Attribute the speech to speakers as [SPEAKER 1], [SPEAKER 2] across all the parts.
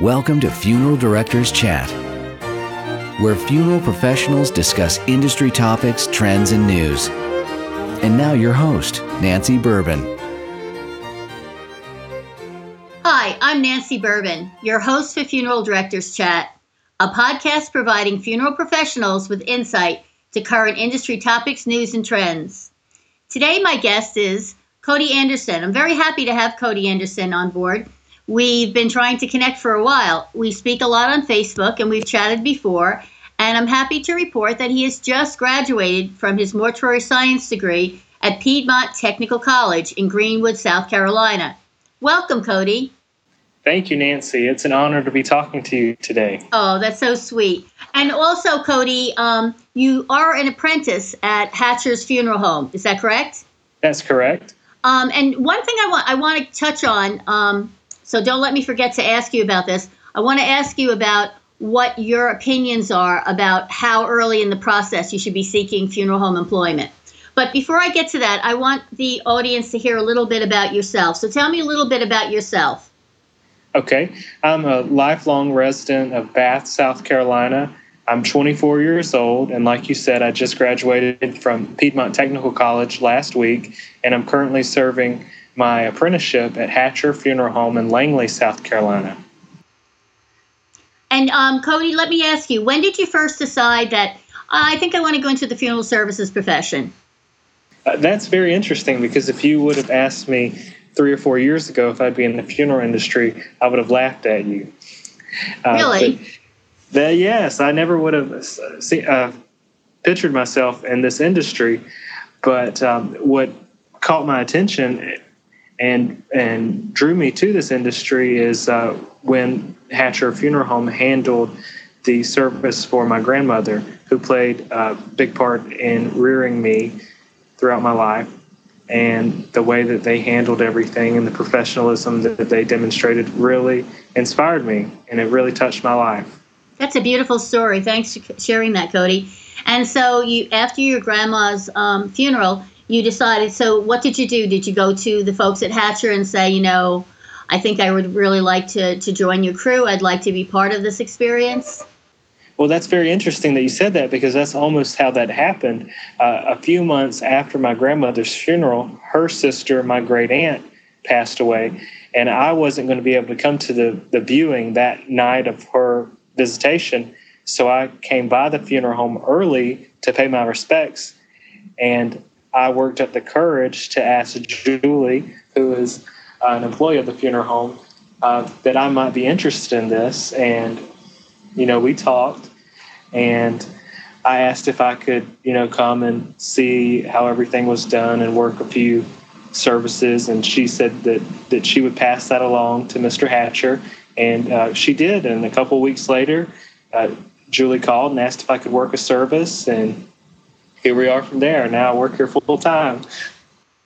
[SPEAKER 1] Welcome to Funeral Directors Chat, where funeral professionals discuss industry topics, trends, and news. And now, your host, Nancy Bourbon.
[SPEAKER 2] Hi, I'm Nancy Bourbon, your host for Funeral Directors Chat, a podcast providing funeral professionals with insight to current industry topics, news, and trends. Today, my guest is Cody Anderson. I'm very happy to have Cody Anderson on board. We've been trying to connect for a while. We speak a lot on Facebook and we've chatted before. And I'm happy to report that he has just graduated from his mortuary science degree at Piedmont Technical College in Greenwood, South Carolina. Welcome, Cody.
[SPEAKER 3] Thank you, Nancy. It's an honor to be talking to you today.
[SPEAKER 2] Oh, that's so sweet. And also, Cody, um, you are an apprentice at Hatcher's Funeral Home. Is that correct?
[SPEAKER 3] That's correct.
[SPEAKER 2] Um, and one thing I want I want to touch on um, so don't let me forget to ask you about this. I want to ask you about what your opinions are about how early in the process you should be seeking funeral home employment. But before I get to that, I want the audience to hear a little bit about yourself. So tell me a little bit about yourself.
[SPEAKER 3] Okay. I'm a lifelong resident of Bath, South Carolina. I'm 24 years old, and like you said, I just graduated from Piedmont Technical College last week, and I'm currently serving my apprenticeship at Hatcher Funeral Home in Langley, South Carolina.
[SPEAKER 2] And um, Cody, let me ask you, when did you first decide that I think I want to go into the funeral services profession?
[SPEAKER 3] Uh, that's very interesting because if you would have asked me three or four years ago if I'd be in the funeral industry, I would have laughed at you.
[SPEAKER 2] Uh, really?
[SPEAKER 3] Yes, I never would have see, uh, pictured myself in this industry. But um, what caught my attention and and drew me to this industry is uh, when Hatcher Funeral Home handled the service for my grandmother, who played a big part in rearing me throughout my life, and the way that they handled everything and the professionalism that they demonstrated really inspired me, and it really touched my life.
[SPEAKER 2] That's a beautiful story. Thanks for sharing that, Cody. And so, you after your grandma's um, funeral, you decided. So, what did you do? Did you go to the folks at Hatcher and say, you know, I think I would really like to, to join your crew. I'd like to be part of this experience.
[SPEAKER 3] Well, that's very interesting that you said that because that's almost how that happened. Uh, a few months after my grandmother's funeral, her sister, my great aunt, passed away, and I wasn't going to be able to come to the, the viewing that night of her visitation. So I came by the funeral home early to pay my respects. And I worked up the courage to ask Julie, who is an employee of the funeral home, uh, that I might be interested in this. And, you know, we talked and I asked if I could, you know, come and see how everything was done and work a few services. And she said that, that she would pass that along to Mr. Hatcher. And uh, she did. And a couple weeks later, uh, Julie called and asked if I could work a service. And here we are from there. Now I work here full time.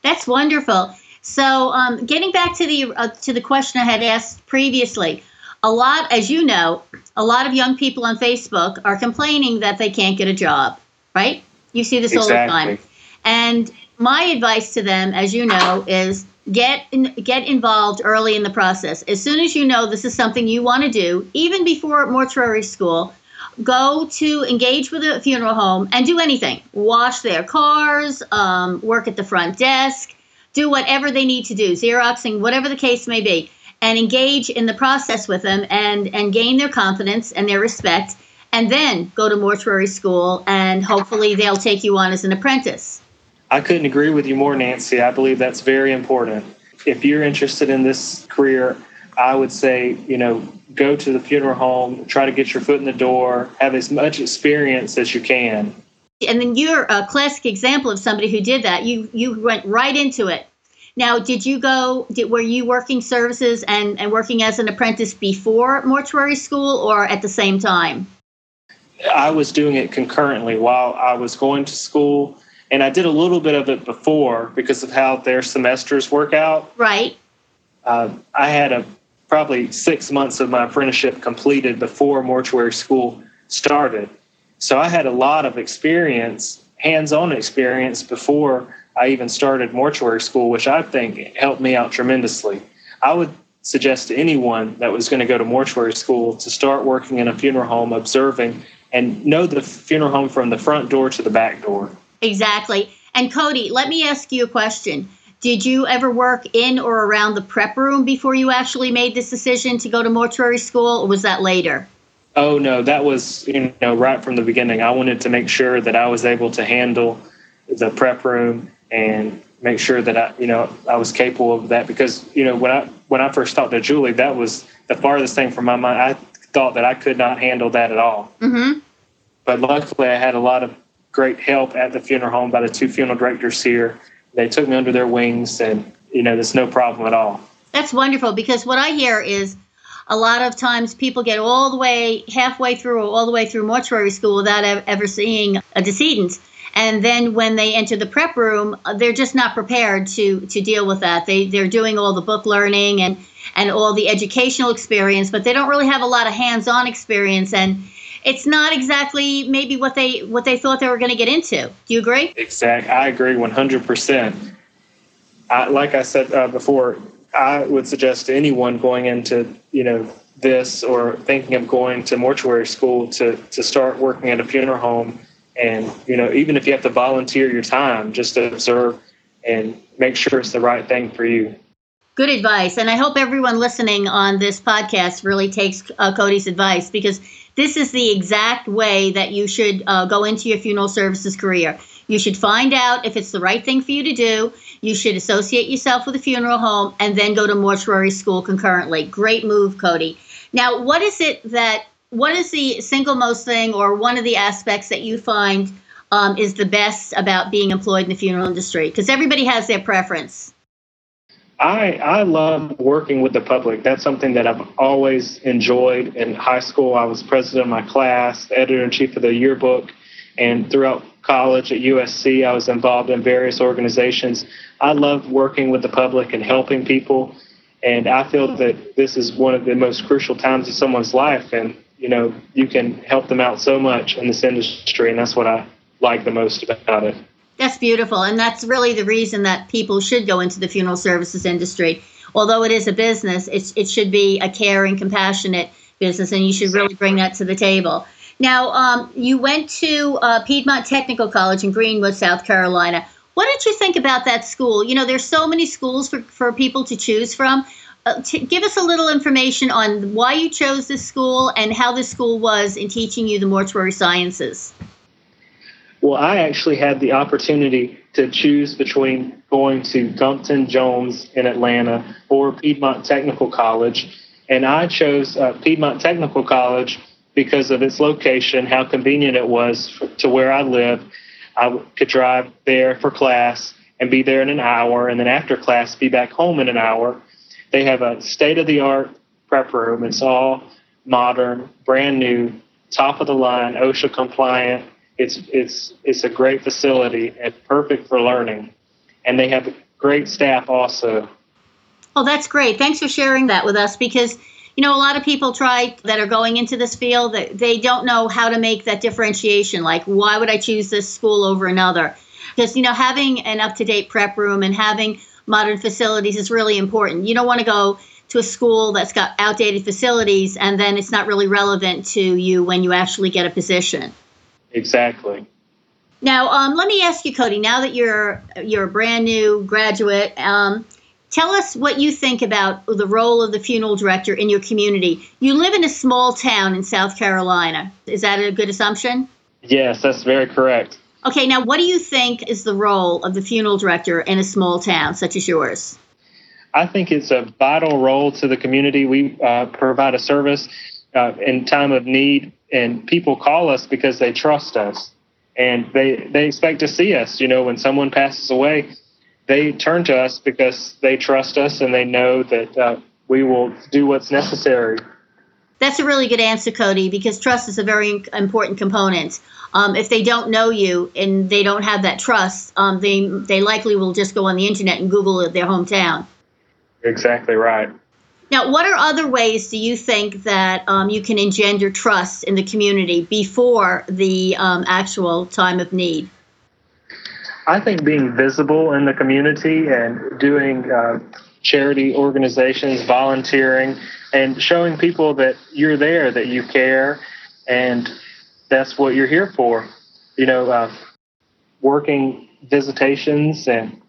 [SPEAKER 2] That's wonderful. So, um, getting back to the uh, to the question I had asked previously, a lot, as you know, a lot of young people on Facebook are complaining that they can't get a job. Right? You see this
[SPEAKER 3] exactly.
[SPEAKER 2] all the time. And my advice to them, as you know, is get in, get involved early in the process. As soon as you know this is something you want to do, even before mortuary school, go to engage with a funeral home and do anything. Wash their cars um, work at the front desk do whatever they need to do xeroxing whatever the case may be and engage in the process with them and and gain their confidence and their respect and then go to mortuary school and hopefully they'll take you on as an apprentice.
[SPEAKER 3] I couldn't agree with you more nancy. I believe that's very important. If you're interested in this career i would say you know go to the funeral home, try to get your foot in the door, have as much experience as you can.
[SPEAKER 2] And then you're a classic example of somebody who did that. You you went right into it. Now, did you go? Did, were you working services and, and working as an apprentice before mortuary school, or at the same time?
[SPEAKER 3] I was doing it concurrently while I was going to school, and I did a little bit of it before because of how their semesters work out.
[SPEAKER 2] Right.
[SPEAKER 3] Uh, I had a probably six months of my apprenticeship completed before mortuary school started. So I had a lot of experience, hands on experience, before I even started mortuary school, which I think helped me out tremendously. I would suggest to anyone that was going to go to mortuary school to start working in a funeral home, observing, and know the funeral home from the front door to the back door.
[SPEAKER 2] Exactly. And Cody, let me ask you a question. Did you ever work in or around the prep room before you actually made this decision to go to mortuary school, or was that later?
[SPEAKER 3] Oh no, that was you know right from the beginning. I wanted to make sure that I was able to handle the prep room and make sure that I you know I was capable of that because you know when I when I first talked to Julie, that was the farthest thing from my mind. I thought that I could not handle that at all.
[SPEAKER 2] Mm-hmm.
[SPEAKER 3] But luckily, I had a lot of great help at the funeral home by the two funeral directors here. They took me under their wings, and you know, there's no problem at all.
[SPEAKER 2] That's wonderful because what I hear is a lot of times people get all the way halfway through or all the way through mortuary school without ever seeing a decedent. And then when they enter the prep room uh, they're just not prepared to to deal with that. They they're doing all the book learning and and all the educational experience but they don't really have a lot of hands-on experience. And it's not exactly maybe what they what they thought they were going to get into do you agree
[SPEAKER 3] exactly i agree 100% like i said uh, before I would suggest to anyone going into, you know, this or thinking of going to mortuary school to, to start working at a funeral home. And, you know, even if you have to volunteer your time, just to observe and make sure it's the right thing for you.
[SPEAKER 2] Good advice. And I hope everyone listening on this podcast really takes uh, Cody's advice because this is the exact way that you should uh, go into your funeral services career. You should find out if it's the right thing for you to do. You should associate yourself with a funeral home and then go to mortuary school concurrently. Great move, Cody. Now, what is it that, what is the single most thing or one of the aspects that you find um, is the best about being employed in the funeral industry? Because everybody has their preference.
[SPEAKER 3] I I love working with the public. That's something that I've always enjoyed. In high school, I was president of my class, editor in chief of the yearbook, and throughout college at USC, I was involved in various organizations. I love working with the public and helping people, and I feel that this is one of the most crucial times of someone's life, and you know you can help them out so much in this industry, and that's what I like the most about it.
[SPEAKER 2] That's beautiful. And that's really the reason that people should go into the funeral services industry. Although it is a business, it's, it should be a caring, compassionate business, and you should really bring that to the table. Now, um, you went to uh, Piedmont Technical College in Greenwood, South Carolina. What did you think about that school? You know, there's so many schools for, for people to choose from. Uh, to give us a little information on why you chose this school and how this school was in teaching you the mortuary sciences.
[SPEAKER 3] Well, I actually had the opportunity to choose between going to Gupton Jones in Atlanta or Piedmont Technical College. And I chose uh, Piedmont Technical College because of its location, how convenient it was to where I live. I could drive there for class and be there in an hour, and then after class, be back home in an hour. They have a state of the art prep room. It's all modern, brand new, top of the line, OSHA compliant it's it's it's a great facility and perfect for learning, and they have great staff also.
[SPEAKER 2] Oh, that's great! Thanks for sharing that with us because you know a lot of people try that are going into this field that they don't know how to make that differentiation. Like, why would I choose this school over another? Because you know having an up to date prep room and having modern facilities is really important. You don't want to go to a school that's got outdated facilities and then it's not really relevant to you when you actually get a position.
[SPEAKER 3] Exactly.
[SPEAKER 2] Now, um, let me ask you, Cody. Now that you're you're a brand new graduate, um, tell us what you think about the role of the funeral director in your community. You live in a small town in South Carolina. Is that a good assumption?
[SPEAKER 3] Yes, that's very correct.
[SPEAKER 2] Okay, now what do you think is the role of the funeral director in a small town such as yours?
[SPEAKER 3] I think it's a vital role to the community. We uh, provide a service uh, in time of need and people call us because they trust us. And they they expect to see us. You know when someone passes away they turn to us because they trust us and they know that uh, we will do what's necessary.
[SPEAKER 2] That's a really good answer cody because trust is a very important component. Um, if they don't know you and they don't have that trust um, they they likely will just go on the internet and google their hometown.
[SPEAKER 3] Exactly right
[SPEAKER 2] now, what are other ways do you think that um, you can engender trust in the community before the um, actual time of need?
[SPEAKER 3] I think being visible in the community and doing uh, charity organizations, volunteering, and showing people that you're there, that you care, and that's what you're here for. You know, uh, working visitations and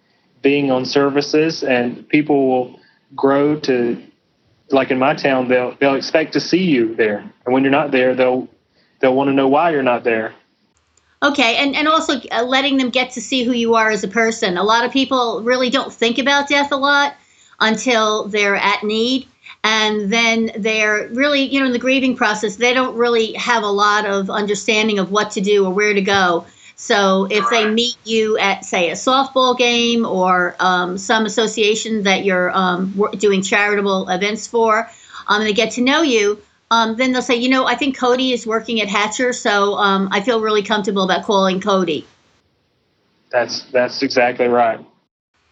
[SPEAKER 3] being on services, and people will grow to, like in my town, they'll they'll expect to see you there, and when you're not there, they'll they'll want to know why you're not there.
[SPEAKER 2] Okay, and and also uh, letting them get to see who you are as a person. A lot of people really don't think about death a lot until they're at need and then they're really you know in the grieving process they don't really have a lot of understanding of what to do or where to go so if they meet you at say a softball game or um, some association that you're um, doing charitable events for um, and they get to know you um, then they'll say you know i think cody is working at hatcher so um, i feel really comfortable about calling cody.
[SPEAKER 3] That's that's exactly right.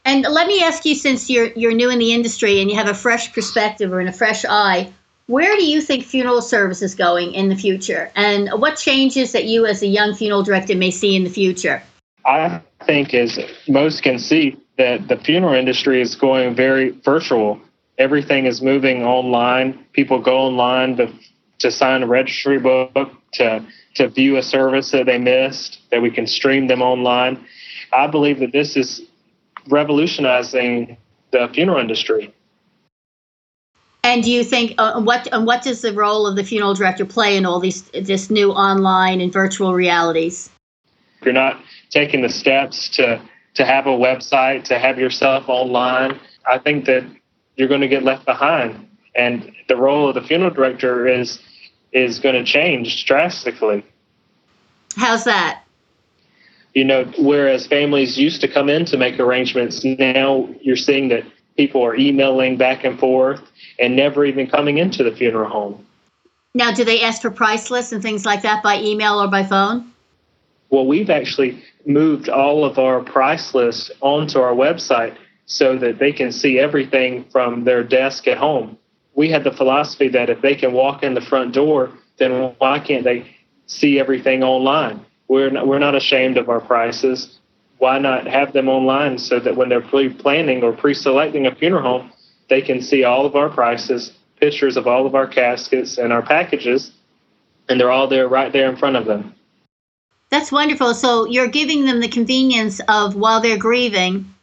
[SPEAKER 2] And let me ask you, since you're you're new in the industry and you have a fresh perspective or in a fresh eye, where do you think funeral service is going in the future, and what changes that you, as a young funeral director, may see in the future?
[SPEAKER 3] I think, as most can see, that the funeral industry is going very virtual. Everything is moving online. People go online to to sign a registry book, to to view a service that they missed, that we can stream them online. I believe that this is revolutionizing the funeral industry.
[SPEAKER 2] And do you think uh, what and what does the role of the funeral director play in all these this new online and virtual realities?
[SPEAKER 3] If you're not taking the steps to to have a website, to have yourself online, I think that you're going to get left behind. And the role of the funeral director is is going to change drastically.
[SPEAKER 2] How's that?
[SPEAKER 3] you know, whereas families used to come in to make arrangements, now you're seeing that people are emailing back and forth and never even coming into the funeral home.
[SPEAKER 2] Now, do they ask for price lists and things like that by email or by phone?
[SPEAKER 3] Well, we've actually moved all of our price lists onto our website so that they can see everything from their desk at home. We had the philosophy that if they can walk in the front door, then why can't they see everything online? We're not, we're not ashamed of our prices. Why not have them online so that when they're pre-planning or pre-selecting a funeral home, they can see all of our prices, pictures of all of our caskets and our packages, and they're all there right there in front of them.
[SPEAKER 2] That's wonderful. So you're giving them the convenience of while they're grieving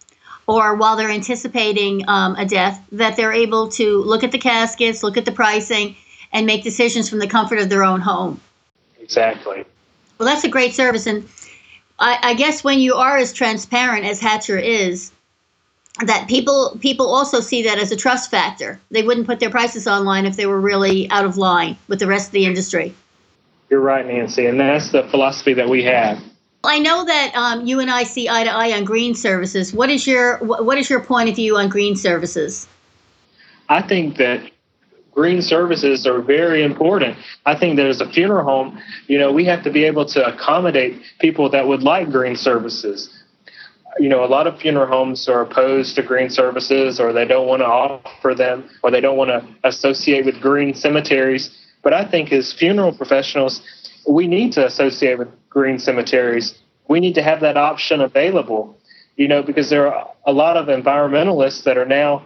[SPEAKER 2] or while they're anticipating um, a death, that they're able to look at the caskets, look at the pricing, and make decisions from the comfort of their own home.
[SPEAKER 3] Exactly.
[SPEAKER 2] Well, that's a great service, and I, I guess when you are as transparent as Hatcher is, that people people also see that as a trust factor. They wouldn't put their prices online if they were really out of line with the rest of the industry.
[SPEAKER 3] You're right, Nancy, and that's the philosophy that we have.
[SPEAKER 2] I know that um, you and I see eye to eye on green services. What is your what is your point of view on green services?
[SPEAKER 3] I think that green services are very important. I think there's a funeral home, you know, we have to be able to accommodate people that would like green services. You know, a lot of funeral homes are opposed to green services or they don't want to offer them or they don't want to associate with green cemeteries. But I think as funeral professionals, we need to associate with green cemeteries. We need to have that option available, you know, because there are a lot of environmentalists that are now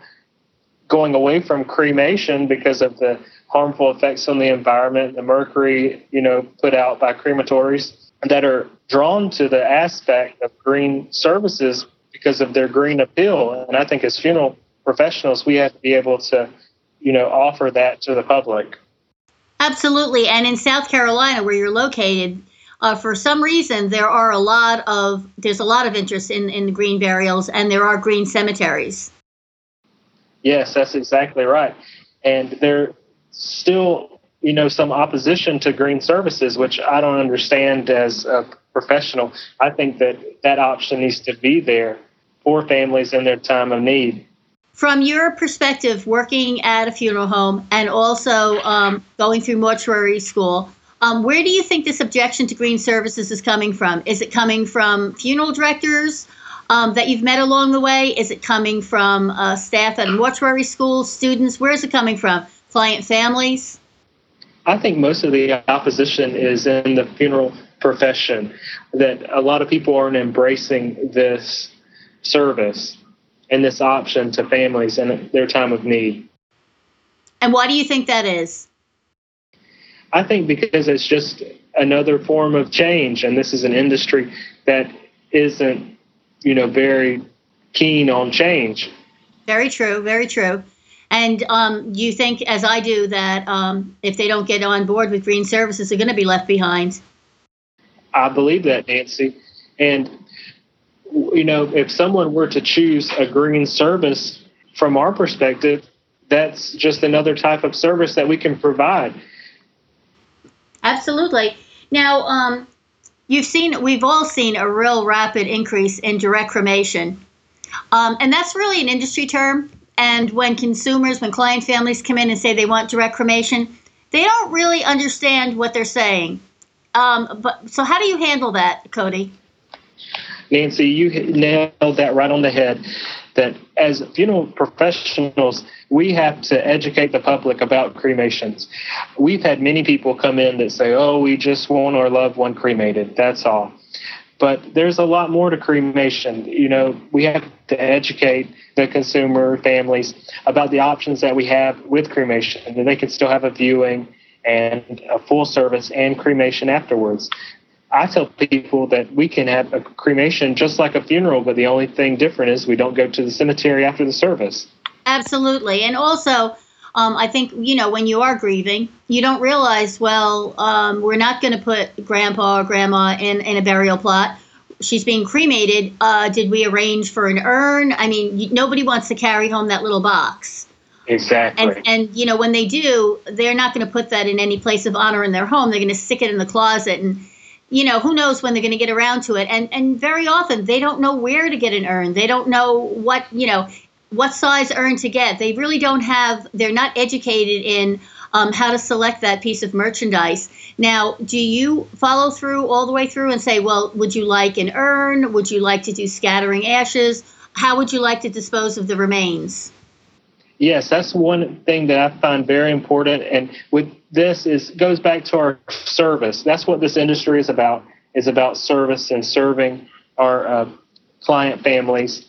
[SPEAKER 3] going away from cremation because of the harmful effects on the environment, the mercury, you know, put out by crematories that are drawn to the aspect of green services because of their green appeal. And I think as funeral professionals, we have to be able to, you know, offer that to the public.
[SPEAKER 2] Absolutely. And in South Carolina, where you're located, uh, for some reason there are a lot of there's a lot of interest in in green burials and there are green cemeteries
[SPEAKER 3] Yes, that's exactly right. And there's still, you know, some opposition to green services, which I don't understand as a professional. I think that that option needs to be there for families in their time of need.
[SPEAKER 2] From your perspective, working at a funeral home and also um, going through mortuary school, um, where do you think this objection to green services is coming from? Is it coming from funeral directors? Um, that you've met along the way? Is it coming from uh, staff at mortuary schools, students? Where is it coming from? Client families?
[SPEAKER 3] I think most of the opposition is in the funeral profession, that a lot of people aren't embracing this service. and this option to families in their time of need.
[SPEAKER 2] And why do you think that is?
[SPEAKER 3] I think because it's just another form of change, and this is an industry that isn't, you know, very keen on change.
[SPEAKER 2] Very true. Very true. And um, you think, as I do, that um, if they don't get on board with green services, they're going to be left behind.
[SPEAKER 3] I believe that, Nancy. And, you know, if someone were to choose a green service, from our perspective, that's just another type of service that we can provide.
[SPEAKER 2] Absolutely. Now, um, you've seen, we've all seen a real rapid increase in direct cremation. Um, and that's really an industry term. And when consumers, when client families come in and say they want direct cremation, they don't really understand what they're saying. Um, but so, how do you handle that, Cody?
[SPEAKER 3] Nancy, you nailed that right on the head. That as funeral professionals, we have to educate the public about cremations. We've had many people come in that say, "Oh, we just want our loved one cremated. That's all." But there's a lot more to cremation. You know, we have to educate the consumer families about the options that we have with cremation, and they can still have a viewing and a full service and cremation afterwards. I tell people that we can have a cremation just like a funeral, but the only thing different is we don't go to the cemetery after the service.
[SPEAKER 2] Absolutely. And also, um, I think, you know, when you are grieving, you don't realize, well, um, we're not going to put grandpa or grandma in, in a burial plot. She's being cremated. Uh, did we arrange for an urn? I mean, nobody wants to carry home that little box.
[SPEAKER 3] Exactly.
[SPEAKER 2] And and you know when they do, they're not going to put that in any place of honor in their home. They're going to stick it in the closet, and you know who knows when they're going to get around to it. And and very often they don't know where to get an urn. They don't know what you know what size urn to get. They really don't have. They're not educated in um, how to select that piece of merchandise. Now, do you follow through all the way through and say, well, would you like an urn? Would you like to do scattering ashes? How would you like to dispose of the remains?
[SPEAKER 3] Yes, that's one thing that I find very important. And with this is goes back to our service. That's what this industry is about. Is about service and serving our uh, client families.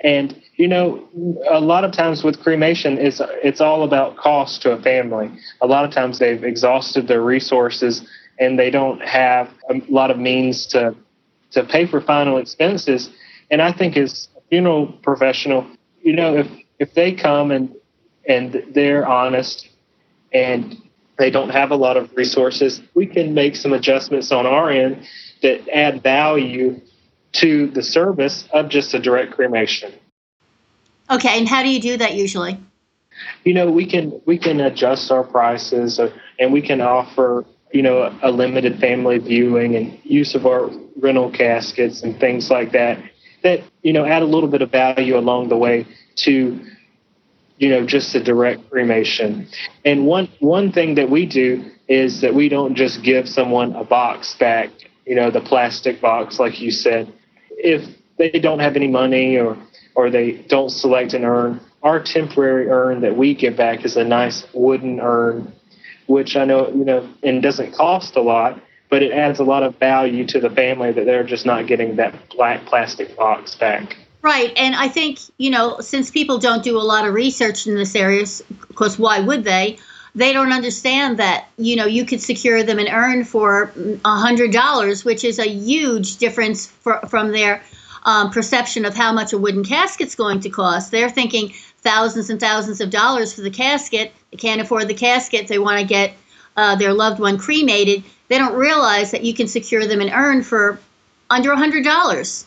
[SPEAKER 3] And you know, a lot of times with cremation, it's it's all about cost to a family. A lot of times they've exhausted their resources and they don't have a lot of means to to pay for final expenses. And I think as a funeral professional, you know, if if they come and and they're honest and they don't have a lot of resources, we can make some adjustments on our end that add value to the service of just a direct cremation.
[SPEAKER 2] Okay, and how do you do that usually?
[SPEAKER 3] You know, we can we can adjust our prices, uh, and we can offer you know a, a limited family viewing and use of our rental caskets and things like that. That you know add a little bit of value along the way to you know just a direct cremation. And one one thing that we do is that we don't just give someone a box back you know the plastic box like you said. If they don't have any money or or they don't select an urn our temporary urn that we give back is a nice wooden urn which i know you know and doesn't cost a lot but it adds a lot of value to the family that they're just not getting that black plastic box back
[SPEAKER 2] Right. And I think, you know, since people don't do a lot of research in this area, because why would they? They don't understand that, you know, you could secure them an urn for $100, which is a huge difference for, from their um, perception of how much a wooden casket's going to cost. They're thinking thousands and thousands of dollars for the casket. They can't afford the casket. They want to get uh, their loved one cremated. They don't realize that you can secure them an urn for under $100.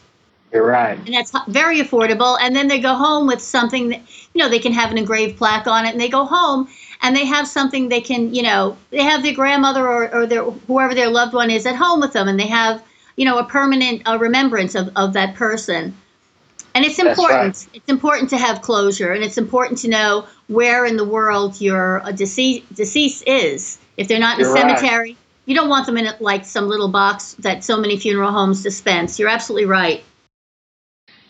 [SPEAKER 3] You're right.
[SPEAKER 2] And that's very affordable. And then they go home with something that, you know, they can have an engraved plaque on it. And they go home and they have something they can, you know, they have their grandmother or, or their whoever their loved one is at home with them. And they have, you know, a permanent uh, remembrance of, of that person. And it's important. Right. It's important to have closure. And it's important to know where in the world your uh, deceased, deceased is. If they're not in You're a cemetery, right. you don't want them in like some little box that so many funeral homes dispense. You're absolutely right.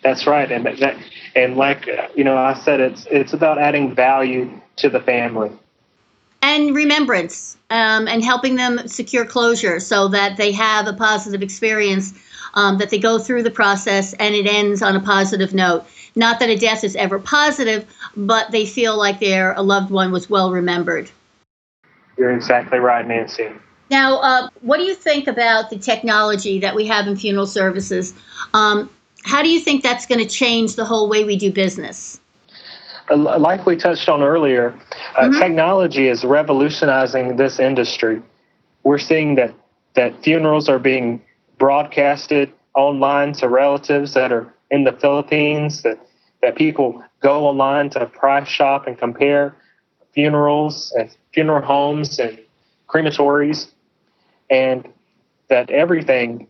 [SPEAKER 3] That's right, and that, and like you know, I said, it's it's about adding value to the family
[SPEAKER 2] and remembrance, um, and helping them secure closure so that they have a positive experience, um, that they go through the process and it ends on a positive note. Not that a death is ever positive, but they feel like their a loved one was well remembered.
[SPEAKER 3] You're exactly right, Nancy.
[SPEAKER 2] Now, uh, what do you think about the technology that we have in funeral services? Um, how do you think that's going to change the whole way we do business?
[SPEAKER 3] Uh, like we touched on earlier, uh, mm-hmm. technology is revolutionizing this industry. We're seeing that that funerals are being broadcasted online to relatives that are in the Philippines. That that people go online to price shop and compare funerals and funeral homes and crematories, and that everything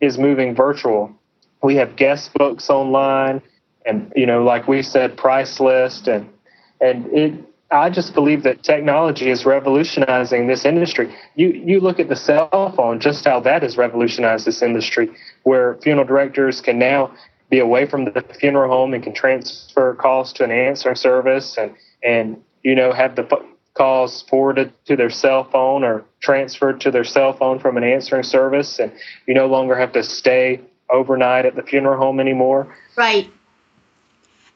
[SPEAKER 3] is moving virtual. We have guest books online and you know, like we said, price list, and and it. I just believe that technology is revolutionizing this industry. You you look at the cell phone, just how that has revolutionized this industry, where funeral directors can now be away from the funeral home and can transfer calls to an answering service, and and you know have the calls forwarded to their cell phone or transferred to their cell phone from an answering service, and you no longer have to stay overnight at the funeral home anymore.
[SPEAKER 2] Right.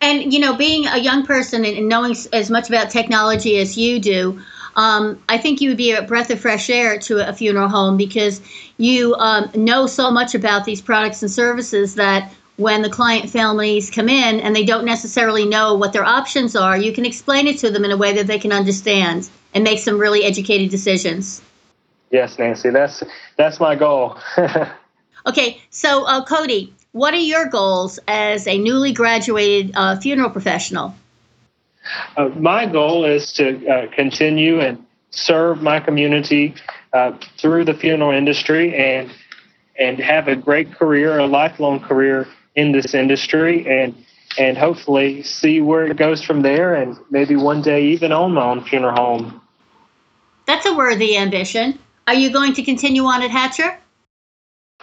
[SPEAKER 2] And you know, being a young person and knowing as much about technology as you do, um, I think you would be a breath of fresh air to a funeral home because you um, know so much about these products and services that when the client families come in and they don't necessarily know what their options are, you can explain it to them in a way that they can understand and make some really educated decisions.
[SPEAKER 3] Yes, Nancy, that's that's my goal.
[SPEAKER 2] okay, so uh, Cody, what are your goals as a newly graduated uh, funeral professional?
[SPEAKER 3] Uh, my goal is to uh, continue and serve my community uh, through the funeral industry and and have a great career, a lifelong career in this industry, and and hopefully see where it goes from there, and maybe one day even own my own funeral home.
[SPEAKER 2] That's a worthy ambition. Are you going to continue on at Hatcher?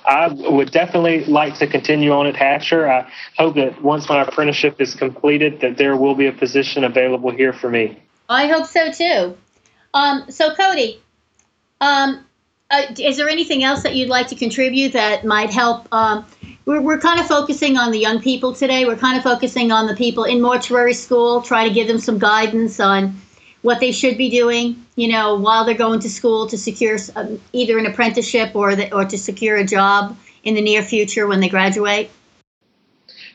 [SPEAKER 3] I would definitely like to continue on at Hatcher. I hope that once my apprenticeship is completed, that there will be a position available here for me.
[SPEAKER 2] I hope so too. Um, so, Cody, um, uh, is there anything else that you'd like to contribute that might help? Um, we're, we're kind of focusing on the young people today. We're kind of focusing on the people in mortuary school, try to give them some guidance on what they should be doing, you know, while they're going to school to secure um, either an apprenticeship or the, or to secure a job in the near future when they graduate?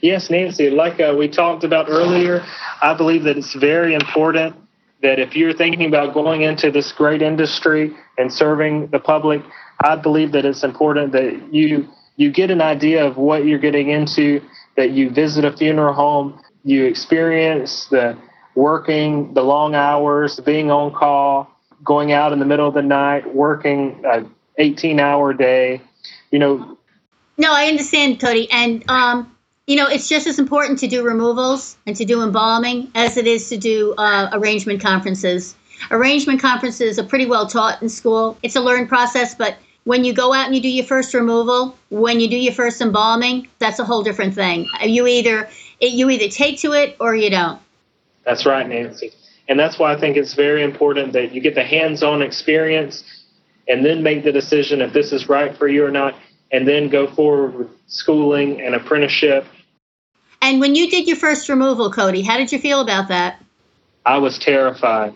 [SPEAKER 3] Yes, Nancy. Like uh, we talked about earlier, I believe that it's very important that if you're thinking about going into this great industry and serving the public, I believe that it's important that you you get an idea of what you're getting into, that you visit a funeral home, you experience the working the long hours, being on call, going out in the middle of the night, working a 18 hour day, you know.
[SPEAKER 2] No, I understand, Cody. And, um, you know, it's just as important to do removals and to do embalming as it is to do uh, arrangement conferences. Arrangement conferences are pretty well taught in school. It's a learned process, but when you go out and you do your first removal, when you do your first embalming, that's a whole different thing. You either you either take to it or you don't.
[SPEAKER 3] That's right, Nancy. And that's why I think it's very important that you get the hands on experience and then make the decision if this is right for you or not, and then go forward with schooling and apprenticeship.
[SPEAKER 2] And when you did your first removal, Cody, how did you feel about that?
[SPEAKER 3] I was terrified.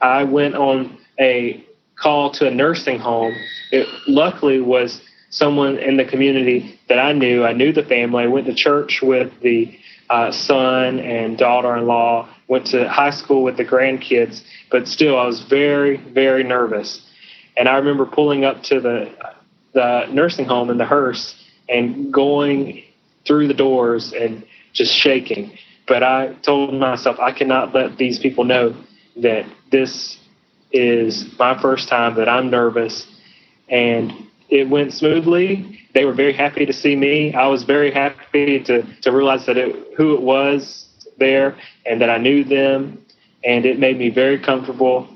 [SPEAKER 3] I went on a call to a nursing home. It luckily was someone in the community that I knew. I knew the family. I went to church with the uh, son and daughter-in-law. Went to high school with the grandkids, but still, I was very, very nervous. And I remember pulling up to the the nursing home in the hearse and going through the doors and just shaking. But I told myself I cannot let these people know that this is my first time, that I'm nervous. And it went smoothly they were very happy to see me. I was very happy to, to realize that it, who it was there and that I knew them, and it made me very comfortable.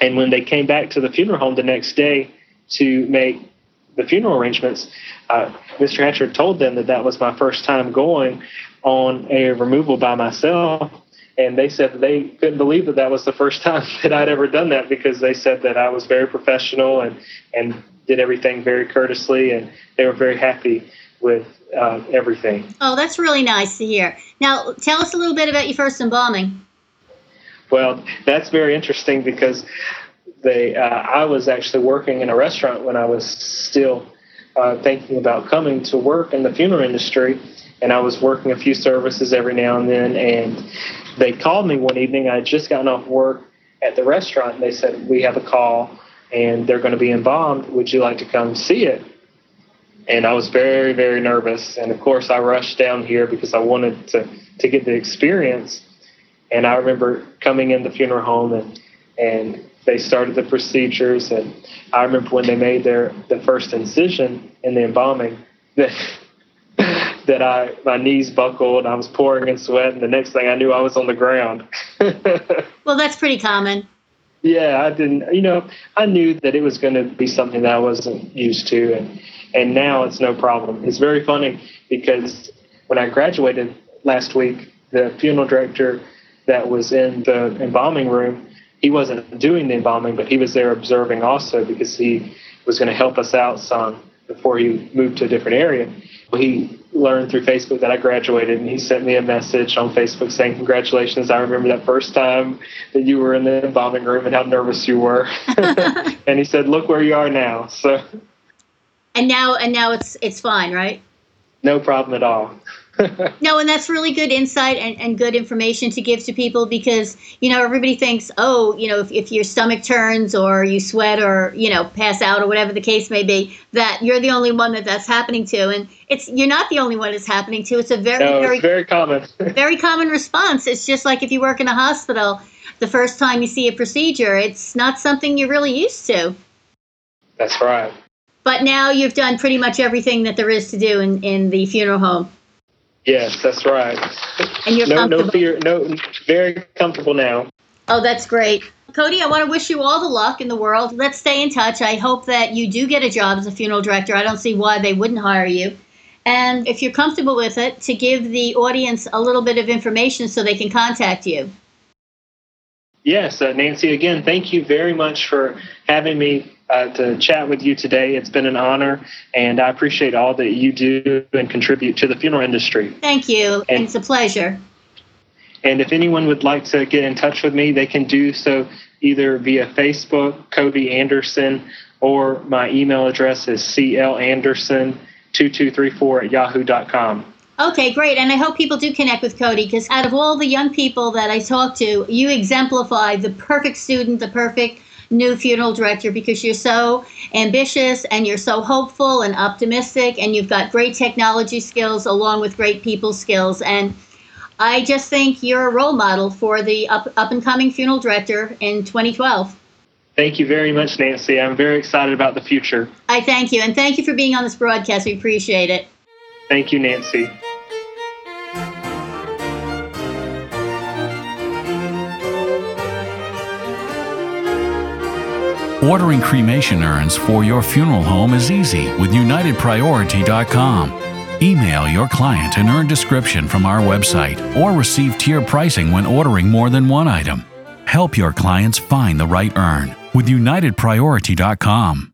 [SPEAKER 3] And when they came back to the funeral home the next day to make the funeral arrangements, uh, Mr. Hatcher told them that that was my first time going on a removal by myself. And they said they couldn't believe that that was the first time that I'd ever done that because they said that I was very professional and, and did everything very courteously, and they were very happy with uh, everything.
[SPEAKER 2] Oh, that's really nice to hear. Now, tell us a little bit about your first embalming.
[SPEAKER 3] Well, that's very interesting because they, uh, I was actually working in a restaurant when I was still uh, thinking about coming to work in the funeral industry, and I was working a few services every now and then. And they called me one evening. I had just gotten off work at the restaurant, and they said, "We have a call, and they're going to be embalmed. Would you like to come see it?" And I was very, very nervous. And of course, I rushed down here because I wanted to to get the experience. And I remember coming in the funeral home and and they started the procedures and I remember when they made their the first incision in the embalming that that I my knees buckled, I was pouring in sweat, and the next thing I knew I was on the ground.
[SPEAKER 2] well, that's pretty common.
[SPEAKER 3] Yeah, I didn't. You know, I knew that it was going to be something that I wasn't used to, and and now it's no problem. It's very funny because when I graduated last week, the funeral director that was in the embalming room he wasn't doing the embalming, but he was there observing also because he was going to help us out some before he moved to a different area. He learned through Facebook that I graduated, and he sent me a message on Facebook saying, "Congratulations! I remember that first time that you were in the embalming room and how nervous you were." and he said, "Look where you are now." So.
[SPEAKER 2] And now, and now it's it's fine, right?
[SPEAKER 3] No problem at all.
[SPEAKER 2] No, and that's really good insight and, and good information to give to people because, you know, everybody thinks, oh, you know, if, if your stomach turns or you sweat or, you know, pass out or whatever the case may be, that you're the only one that that's happening to. And it's, you're not the only one it's happening to. It's a very,
[SPEAKER 3] no,
[SPEAKER 2] very,
[SPEAKER 3] very common,
[SPEAKER 2] very common response. It's just like if you work in a hospital, the first time you see a procedure, it's not something you're really used to.
[SPEAKER 3] That's right.
[SPEAKER 2] But now you've done pretty much everything that there is to do in, in the funeral home.
[SPEAKER 3] Yes, that's right.
[SPEAKER 2] And you're
[SPEAKER 3] no, no fear, no, very comfortable now.
[SPEAKER 2] Oh, that's great. Cody, I want to wish you all the luck in the world. Let's stay in touch. I hope that you do get a job as a funeral director. I don't see why they wouldn't hire you. And if you're comfortable with it, to give the audience a little bit of information so they can contact you.
[SPEAKER 3] Yes, uh, Nancy, again, thank you very much for having me uh, to chat with you today. It's been an honor, and I appreciate all that you do and contribute to the funeral industry.
[SPEAKER 2] Thank you. And, it's a pleasure.
[SPEAKER 3] And if anyone would like to get in touch with me, they can do so either via Facebook, Cody Anderson, or my email address is clanderson2234 at yahoo.com.
[SPEAKER 2] Okay, great. And I hope people do connect with Cody because out of all the young people that I talk to, you exemplify the perfect student, the perfect new funeral director because you're so ambitious and you're so hopeful and optimistic and you've got great technology skills along with great people skills and I just think you're a role model for the up, up and coming funeral director in 2012.
[SPEAKER 3] Thank you very much, Nancy. I'm very excited about the future.
[SPEAKER 2] I thank you. And thank you for being on this broadcast. We appreciate it.
[SPEAKER 3] Thank you, Nancy.
[SPEAKER 4] Ordering cremation urns for your funeral home is easy with UnitedPriority.com. Email your client an urn description from our website or receive tier pricing when ordering more than one item. Help your clients find the right urn with UnitedPriority.com.